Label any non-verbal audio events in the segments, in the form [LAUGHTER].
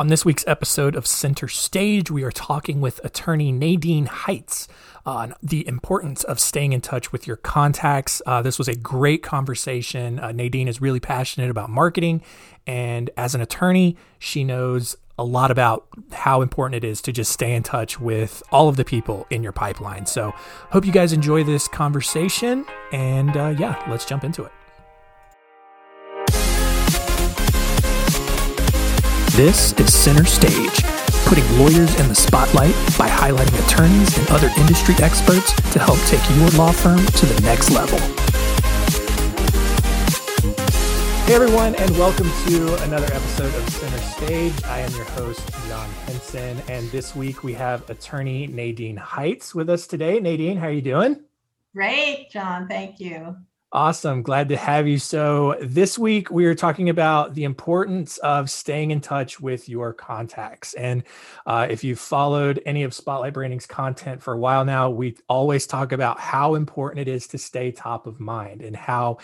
On this week's episode of Center Stage, we are talking with attorney Nadine Heights on the importance of staying in touch with your contacts. Uh, this was a great conversation. Uh, Nadine is really passionate about marketing, and as an attorney, she knows a lot about how important it is to just stay in touch with all of the people in your pipeline. So, hope you guys enjoy this conversation, and uh, yeah, let's jump into it. This is Center Stage, putting lawyers in the spotlight by highlighting attorneys and other industry experts to help take your law firm to the next level. Hey everyone, and welcome to another episode of Center Stage. I am your host, John Henson, and this week we have attorney Nadine Heights with us today. Nadine, how are you doing? Great, John. Thank you. Awesome. Glad to have you. So, this week we are talking about the importance of staying in touch with your contacts. And uh, if you've followed any of Spotlight Branding's content for a while now, we always talk about how important it is to stay top of mind and how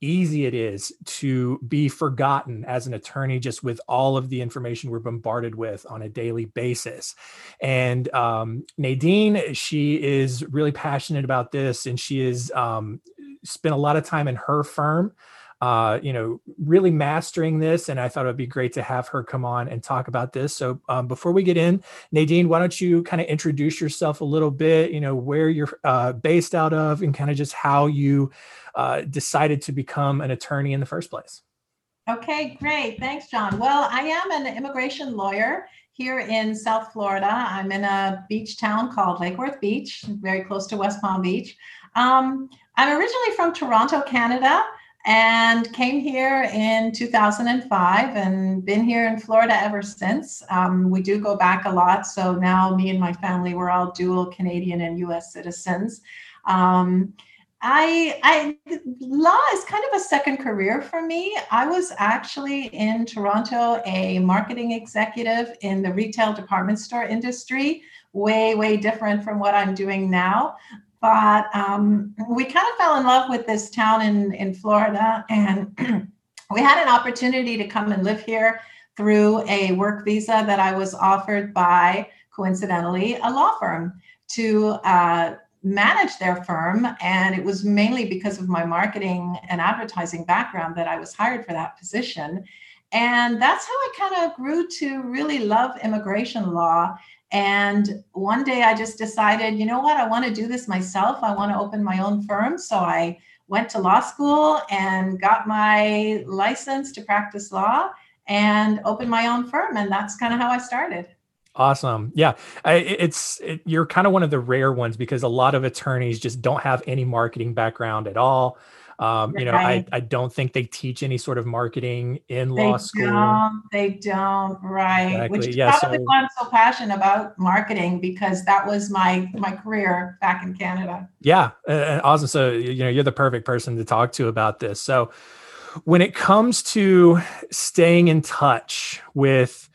easy it is to be forgotten as an attorney just with all of the information we're bombarded with on a daily basis. And um, Nadine, she is really passionate about this and she is um, spent a lot of time in her firm uh, you know, really mastering this. And I thought it would be great to have her come on and talk about this. So um, before we get in, Nadine, why don't you kind of introduce yourself a little bit, you know, where you're uh, based out of and kind of just how you uh, decided to become an attorney in the first place. Okay, great. Thanks, John. Well, I am an immigration lawyer here in South Florida. I'm in a beach town called Lake Worth Beach, very close to West Palm Beach. Um, I'm originally from Toronto, Canada, and came here in 2005 and been here in Florida ever since. Um, we do go back a lot. So now me and my family, we're all dual Canadian and US citizens. Um, I, I law is kind of a second career for me. I was actually in Toronto a marketing executive in the retail department store industry, way way different from what I'm doing now but um, we kind of fell in love with this town in, in Florida. And [CLEARS THROAT] we had an opportunity to come and live here through a work visa that I was offered by, coincidentally, a law firm to uh, manage their firm. And it was mainly because of my marketing and advertising background that I was hired for that position. And that's how I kind of grew to really love immigration law and one day I just decided, you know what, I want to do this myself. I want to open my own firm. So I went to law school and got my license to practice law and opened my own firm. And that's kind of how I started. Awesome. Yeah. I, it's, it, you're kind of one of the rare ones because a lot of attorneys just don't have any marketing background at all. Um, you know, right. I, I don't think they teach any sort of marketing in they law school. Don't, they don't, right? Exactly. Which is yeah, probably so, why I'm so passionate about marketing because that was my my career back in Canada. Yeah, uh, awesome. So you know, you're the perfect person to talk to about this. So when it comes to staying in touch with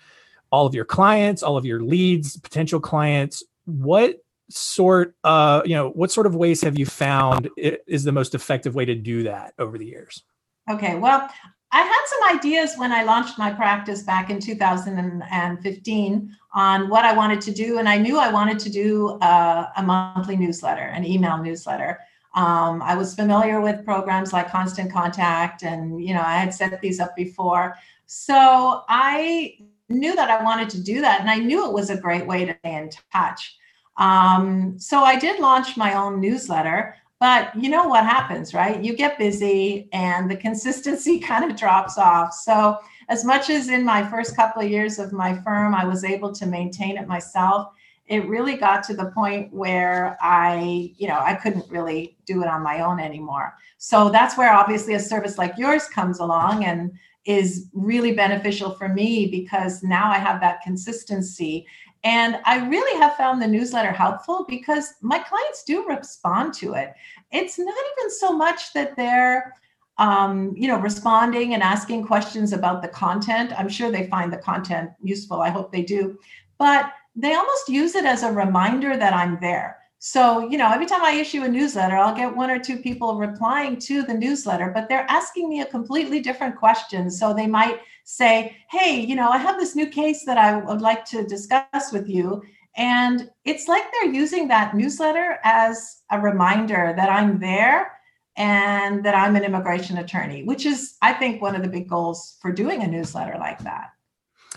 all of your clients, all of your leads, potential clients, what sort uh you know what sort of ways have you found is the most effective way to do that over the years? Okay well i had some ideas when i launched my practice back in 2015 on what i wanted to do and i knew i wanted to do a, a monthly newsletter an email newsletter. Um, i was familiar with programs like constant contact and you know i had set these up before. So i knew that i wanted to do that and i knew it was a great way to stay in touch um, so I did launch my own newsletter, but you know what happens, right? You get busy and the consistency [LAUGHS] kind of drops off. So, as much as in my first couple of years of my firm, I was able to maintain it myself, it really got to the point where I, you know, I couldn't really do it on my own anymore. So that's where obviously a service like yours comes along and is really beneficial for me because now I have that consistency and I really have found the newsletter helpful because my clients do respond to it. It's not even so much that they're um, you know, responding and asking questions about the content. I'm sure they find the content useful. I hope they do. But they almost use it as a reminder that I'm there. So, you know, every time I issue a newsletter, I'll get one or two people replying to the newsletter, but they're asking me a completely different question. So they might say, Hey, you know, I have this new case that I would like to discuss with you. And it's like they're using that newsletter as a reminder that I'm there and that I'm an immigration attorney, which is, I think, one of the big goals for doing a newsletter like that.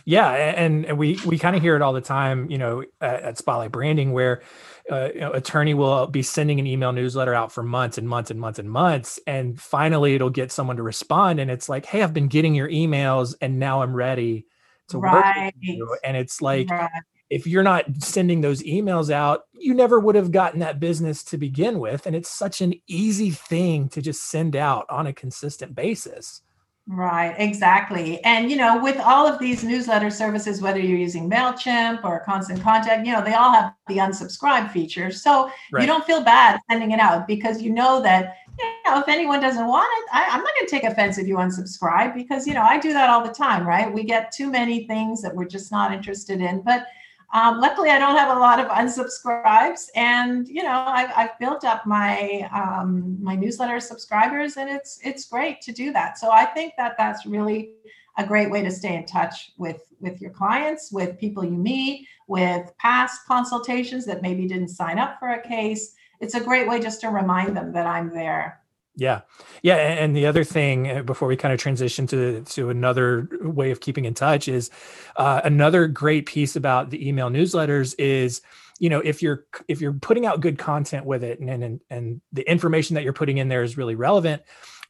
Yeah, and, and we we kind of hear it all the time, you know, at, at Spotlight Branding, where uh, you know, attorney will be sending an email newsletter out for months and months and months and months, and finally it'll get someone to respond, and it's like, hey, I've been getting your emails, and now I'm ready to right. work with you, and it's like. Right if you're not sending those emails out, you never would have gotten that business to begin with. And it's such an easy thing to just send out on a consistent basis. Right, exactly. And, you know, with all of these newsletter services, whether you're using MailChimp or Constant Contact, you know, they all have the unsubscribe feature. So right. you don't feel bad sending it out because you know that, you know, if anyone doesn't want it, I, I'm not going to take offense if you unsubscribe because, you know, I do that all the time, right? We get too many things that we're just not interested in. But um, luckily, I don't have a lot of unsubscribes, and you know, I've, I've built up my um, my newsletter subscribers, and it's it's great to do that. So I think that that's really a great way to stay in touch with with your clients, with people you meet, with past consultations that maybe didn't sign up for a case. It's a great way just to remind them that I'm there yeah. Yeah. And the other thing uh, before we kind of transition to, to another way of keeping in touch is uh, another great piece about the email newsletters is, you know, if you're, if you're putting out good content with it and, and, and the information that you're putting in there is really relevant,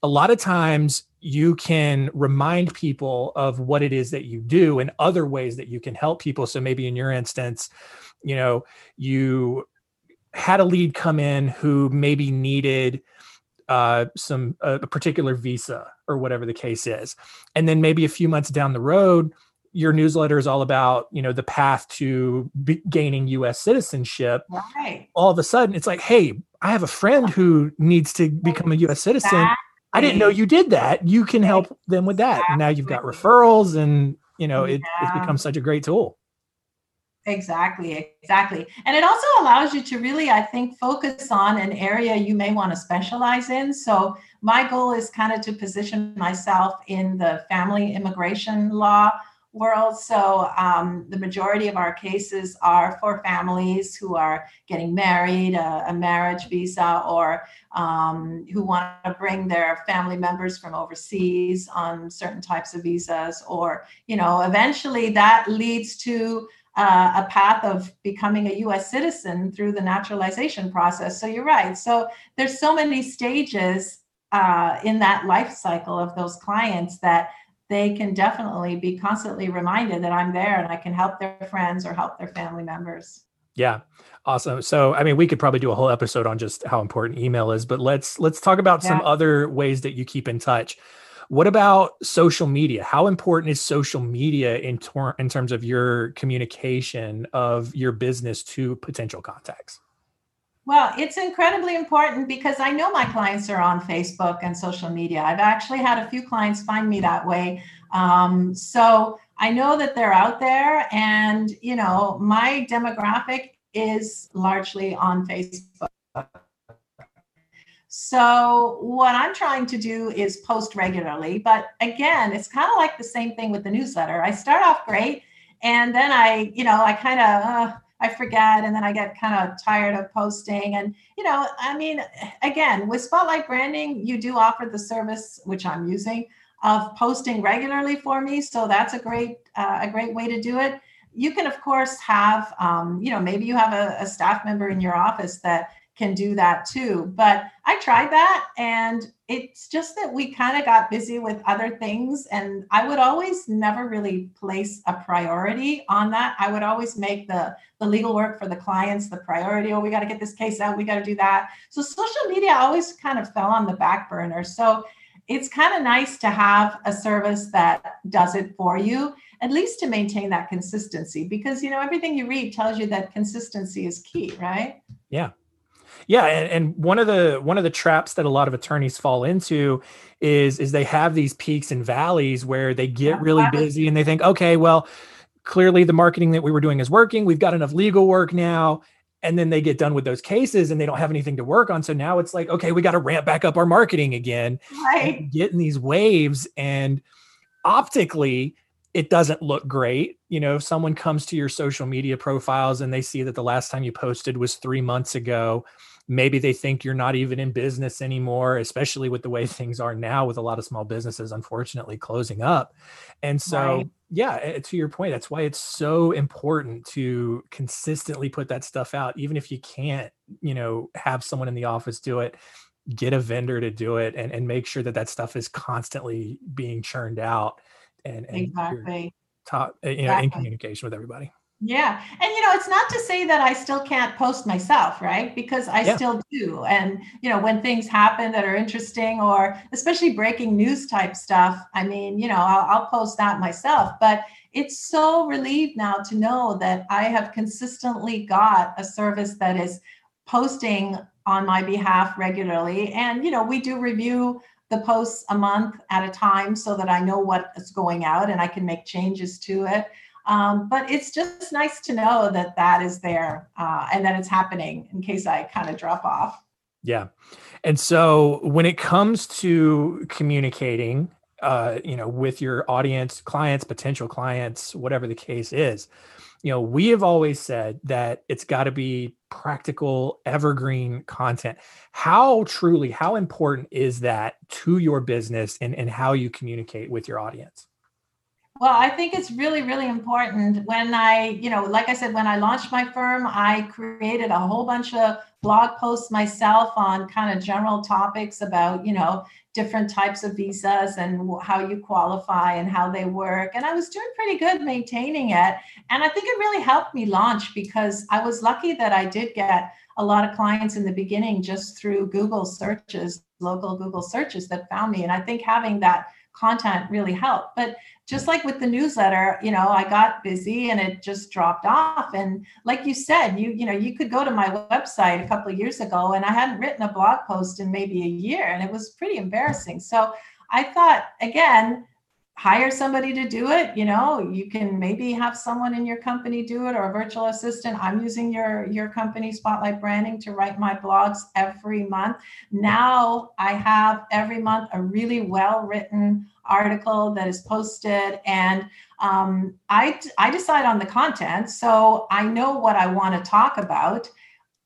a lot of times you can remind people of what it is that you do and other ways that you can help people. So maybe in your instance, you know, you had a lead come in who maybe needed uh, some a particular visa or whatever the case is, and then maybe a few months down the road, your newsletter is all about you know the path to gaining U.S. citizenship. Right. All of a sudden, it's like, hey, I have a friend who needs to become a U.S. citizen. Exactly. I didn't know you did that. You can help them with that. Exactly. And now you've got referrals, and you know it, yeah. it's become such a great tool. Exactly, exactly. And it also allows you to really, I think, focus on an area you may want to specialize in. So, my goal is kind of to position myself in the family immigration law world. So, um, the majority of our cases are for families who are getting married, a, a marriage visa, or um, who want to bring their family members from overseas on certain types of visas, or, you know, eventually that leads to uh, a path of becoming a US citizen through the naturalization process. So you're right. So there's so many stages uh, in that life cycle of those clients that they can definitely be constantly reminded that I'm there and I can help their friends or help their family members. Yeah. Awesome. So, I mean, we could probably do a whole episode on just how important email is, but let's let's talk about yeah. some other ways that you keep in touch. What about social media? How important is social media in, tor- in terms of your communication of your business to potential contacts? Well, it's incredibly important because I know my clients are on Facebook and social media. I've actually had a few clients find me that way. Um, so I know that they're out there, and you know, my demographic is largely on Facebook. So, what I'm trying to do is post regularly. But again, it's kind of like the same thing with the newsletter. I start off great, and then I, you know, I kind of, uh, I forget, and then I get kind of tired of posting. And, you know, I mean, again, with Spotlight Branding, you do offer the service, which I'm using, of posting regularly for me. So that's a great, uh, a great way to do it. You can, of course, have, um, you know, maybe you have a, a staff member in your office that can do that too. But I tried that and it's just that we kind of got busy with other things. And I would always never really place a priority on that. I would always make the, the legal work for the clients the priority. Oh, we got to get this case out. We got to do that. So social media always kind of fell on the back burner. So it's kind of nice to have a service that does it for you at least to maintain that consistency because you know everything you read tells you that consistency is key right yeah yeah, and, and one of the one of the traps that a lot of attorneys fall into is is they have these peaks and valleys where they get really busy and they think, okay, well, clearly the marketing that we were doing is working. We've got enough legal work now. and then they get done with those cases and they don't have anything to work on. So now it's like okay we got to ramp back up our marketing again. Right. getting these waves and optically it doesn't look great. You know if someone comes to your social media profiles and they see that the last time you posted was 3 months ago maybe they think you're not even in business anymore especially with the way [LAUGHS] things are now with a lot of small businesses unfortunately closing up and so right. yeah to your point that's why it's so important to consistently put that stuff out even if you can't you know have someone in the office do it get a vendor to do it and, and make sure that that stuff is constantly being churned out and, and exactly top eh, you know exactly. in communication with everybody yeah. And you know, it's not to say that I still can't post myself, right? Because I yeah. still do. And you know, when things happen that are interesting or especially breaking news type stuff, I mean, you know, I'll, I'll post that myself, but it's so relieved now to know that I have consistently got a service that is posting on my behalf regularly. And you know, we do review the posts a month at a time so that I know what is going out and I can make changes to it. Um, but it's just nice to know that that is there uh, and that it's happening in case I kind of drop off. Yeah. And so when it comes to communicating, uh, you know, with your audience, clients, potential clients, whatever the case is, you know, we have always said that it's got to be practical, evergreen content. How truly, how important is that to your business and, and how you communicate with your audience? Well, I think it's really, really important. When I, you know, like I said, when I launched my firm, I created a whole bunch of blog posts myself on kind of general topics about, you know, different types of visas and how you qualify and how they work. And I was doing pretty good maintaining it. And I think it really helped me launch because I was lucky that I did get a lot of clients in the beginning just through Google searches, local Google searches that found me. And I think having that content really helped. But just like with the newsletter, you know, I got busy and it just dropped off. And like you said, you you know, you could go to my website a couple of years ago and I hadn't written a blog post in maybe a year and it was pretty embarrassing. So I thought again, hire somebody to do it you know you can maybe have someone in your company do it or a virtual assistant. I'm using your your company spotlight branding to write my blogs every month. Now i have every month a really well written article that is posted and um, I, I decide on the content so i know what i want to talk about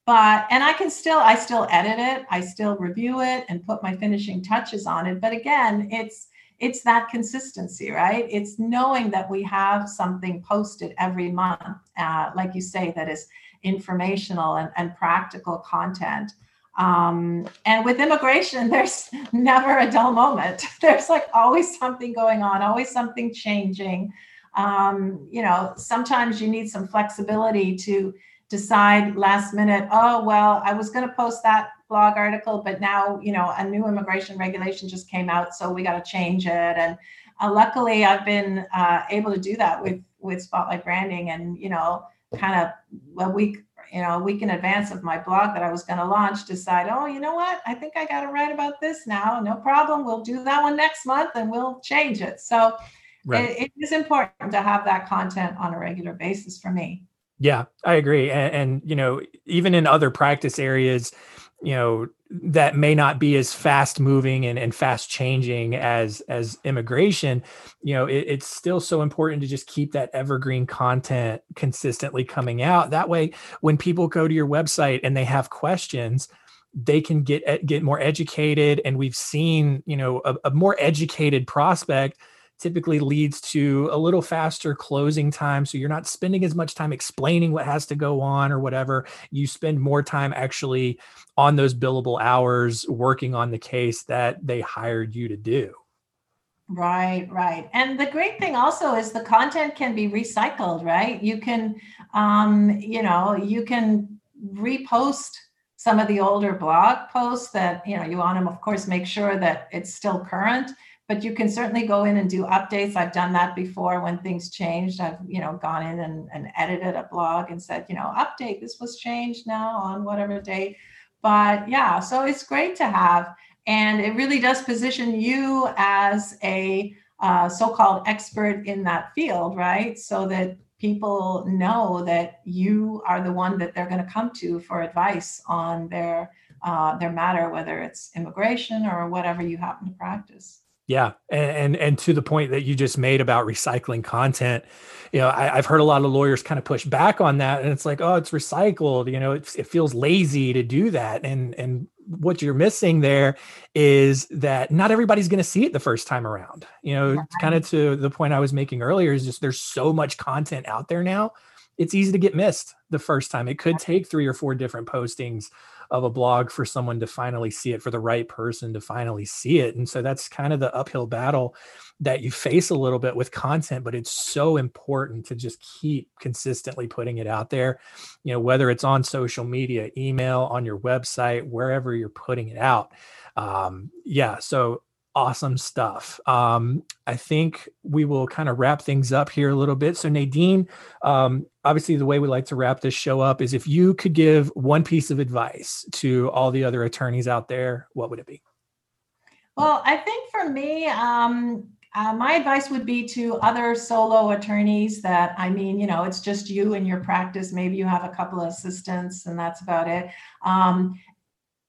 but and i can still i still edit it i still review it and put my finishing touches on it but again it's it's that consistency, right? It's knowing that we have something posted every month, uh, like you say, that is informational and, and practical content. Um, and with immigration, [LAUGHS] there's never a dull moment. [LAUGHS] There's like always something going on, always something changing. Um, you know, sometimes you need some flexibility to decide last minute, oh, well, I was going to post that blog article, but now, you know, a new immigration regulation just came out, so we got to change it. And uh, luckily, I've been uh, able to do that with with Spotlight Branding, and you know, kind of a week, you know, a week in advance of my blog that I was going to launch, decide, oh, you know what, I think I got to write about this now. No problem, we'll do that one next month, and we'll change it. So. Right. It, it is important to have that content on a regular basis for me. Yeah, I agree. And, and, you know, even in other practice areas, you know, that may not be as fast moving and, and fast changing as as immigration, you know, it, it's still so important to just keep that evergreen content consistently coming out. That way, when people go to your website and they have questions, they can get get more educated. And we've seen, you know, a, a more educated prospect typically leads to a little faster closing time. So you're not spending as much time explaining what has to go on or whatever. You spend more time actually on those billable hours working on the case that they hired you to do. Right, right. And the great thing also is the content can be recycled, right? You can, um, you know, you can repost some of the older blog posts that, you know, you want to, of course, make sure that it's still current but you can certainly go in and do updates. I've done that before when things changed. I've, you know, gone in and, and edited a blog and said, you know, update, this was changed now on whatever date. But yeah, so it's great to have. And it really does position you as a uh, so called expert in that field, right? So that people know that you are the one that they're going to come to for advice on their uh, their matter, whether it's immigration or whatever you happen to practice. Yeah, and, and, and to the point that you just made about recycling content, you know, I, have heard a lot of lawyers kind of push back on that, and it's like, oh, it's recycled. You know, it, it feels lazy to do that, and and what you're missing there is that not everybody's going to see it the first time around. You know, right. kind of to the point I was making earlier is just there's so much content out there now. It's easy to get missed the first time. It could take three or four different postings of a blog for someone to finally see it, for the right person to finally see it. And so that's kind of the uphill battle that you face a little bit with content, but it's so important to just keep consistently putting it out there. You know, whether it's on social media, email, on your website, wherever you're putting it out. Um, yeah. So awesome stuff. Um, I think we will kind of wrap things up here a little bit. So, Nadine, um, obviously, the way we like to wrap this show up is if you could give one piece of advice to all the other attorneys out there, what would it be? Well, I think for me, um, uh, my advice would be to other solo attorneys that, I mean, you know, it's just you and your practice. Maybe you have a couple of assistants and that's about it. Um,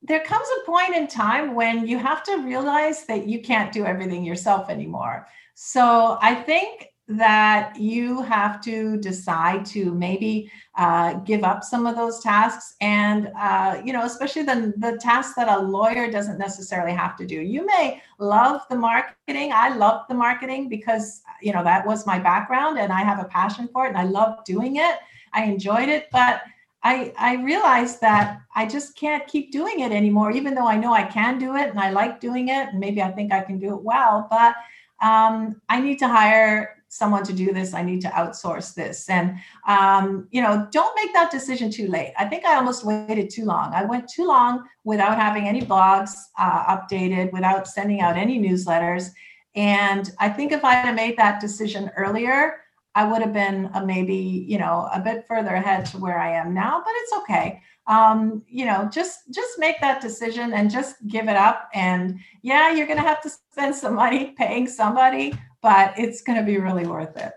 there comes a point in time when you have to realize that you can't do everything yourself anymore. So I think that you have to decide to maybe uh, give up some of those tasks and uh, you know especially the, the tasks that a lawyer doesn't necessarily have to do. You may love the marketing. I love the marketing because you know that was my background and i have a passion for it and i love doing it. I enjoyed it but I, I realized that I just can't keep doing it anymore, even though I know I can do it and I like doing it. And maybe I think I can do it well, but um, I need to hire someone to do this. I need to outsource this. And, um, you know, don't make that decision too late. I think I almost waited too long. I went too long without having any blogs uh, updated, without sending out any newsletters. And I think if I had made that decision earlier, I would have been a maybe, you know, a bit further ahead to where I am now, but it's okay. Um, you know, just just make that decision and just give it up. And yeah, you're gonna have to spend some money paying somebody, but it's gonna be really worth it.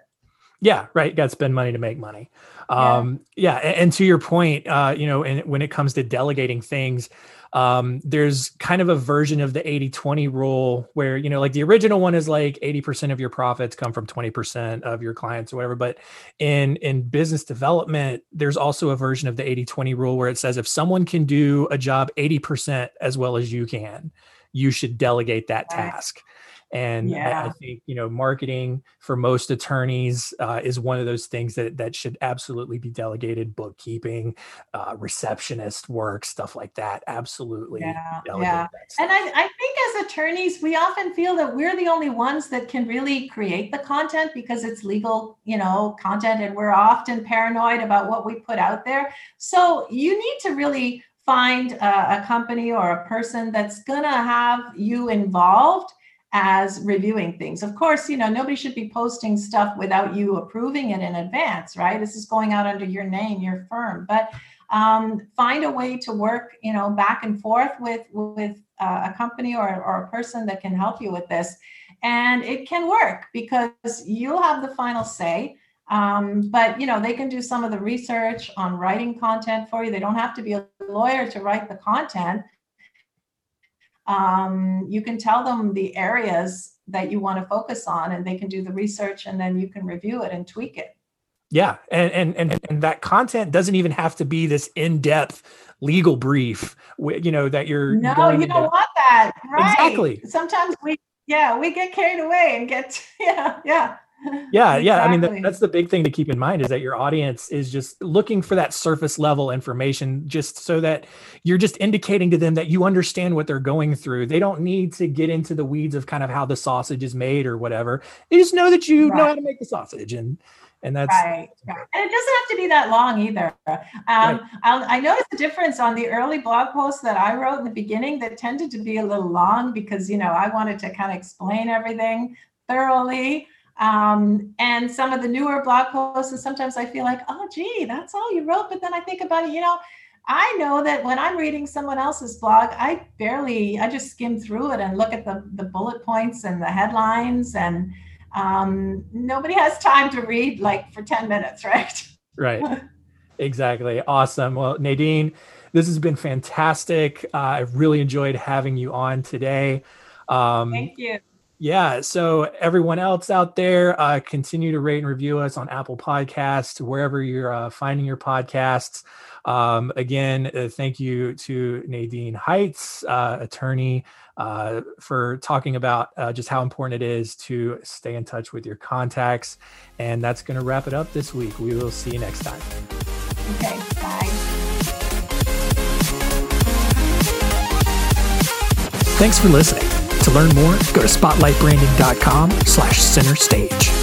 Yeah, right. Got to spend money to make money. Um, yeah. yeah, and, and to your point, uh, you know, and when it comes to delegating things, um, there's kind of a version of the 80 20 rule where, you know, like the original one is like 80% of your profits come from 20% of your clients or whatever. But in, in business development, there's also a version of the 80 20 rule where it says if someone can do a job 80% as well as you can, you should delegate that task. And yeah. I, I, think you know marketing for most attorneys uh, is one of those things that that should absolutely be delegated. Bookkeeping, uh, receptionist work, stuff like that. Absolutely. Yeah. yeah. And I, I think as attorneys, we often feel that we're the only ones that can really create the content because it's legal, you know, content, and we're often paranoid about what we put out there. So you need to really find a, a company or a person that's going to have you involved as reviewing things. Of course, you know, nobody should be posting stuff without you approving it in advance, right? This is going out under your name, your firm. But um, find a way to work, you know, back and forth with with uh, a company or, or a person that can help you with this. And it can work because you'll have the final say. Um, but you know they can do some of the research on writing content for you. They don't have to be a lawyer to write the content um, you can tell them the areas that you want to focus on and they can do the research and then you can review it and tweak it. Yeah and and and, and that content doesn't even have to be this in-depth legal brief you know that you're no you don't want that right. Exactly. Sometimes we yeah we get carried away and get [LAUGHS] yeah yeah [LAUGHS] yeah yeah i mean that, that's the big thing to keep in mind is that your audience is just looking for that surface level information just so that you're just indicating to them that you understand what they're going through they don't need to get into the weeds of kind of how the sausage is made or whatever they just know that you right. know how to make the sausage and and that's right, right. and it doesn't have to be that long either um, right. i noticed the difference on the early blog posts that i wrote in the beginning that tended to be a little long because you know i wanted to kind of explain everything thoroughly um, and some of the newer blog posts, and sometimes I feel like, oh, gee, that's all you wrote. But then I think about it, you know, I know that when I'm reading someone else's blog, I barely, I just skim through it and look at the, the bullet points and the headlines. And um, nobody has time to read like for 10 minutes, [LAUGHS] right? Right. [LAUGHS] exactly. Awesome. Well, Nadine, this has been fantastic. Uh, I've really enjoyed having you on today. Um, Thank you. Yeah. So, everyone else out there, uh, continue to rate and review us on Apple Podcasts, wherever you're uh, finding your podcasts. Um, again, uh, thank you to Nadine Heights, uh, attorney, uh, for talking about uh, just how important it is to stay in touch with your contacts. And that's going to wrap it up this week. We will see you next time. Okay. Bye. Thanks for listening. Learn more, go to spotlightbranding.com slash center stage.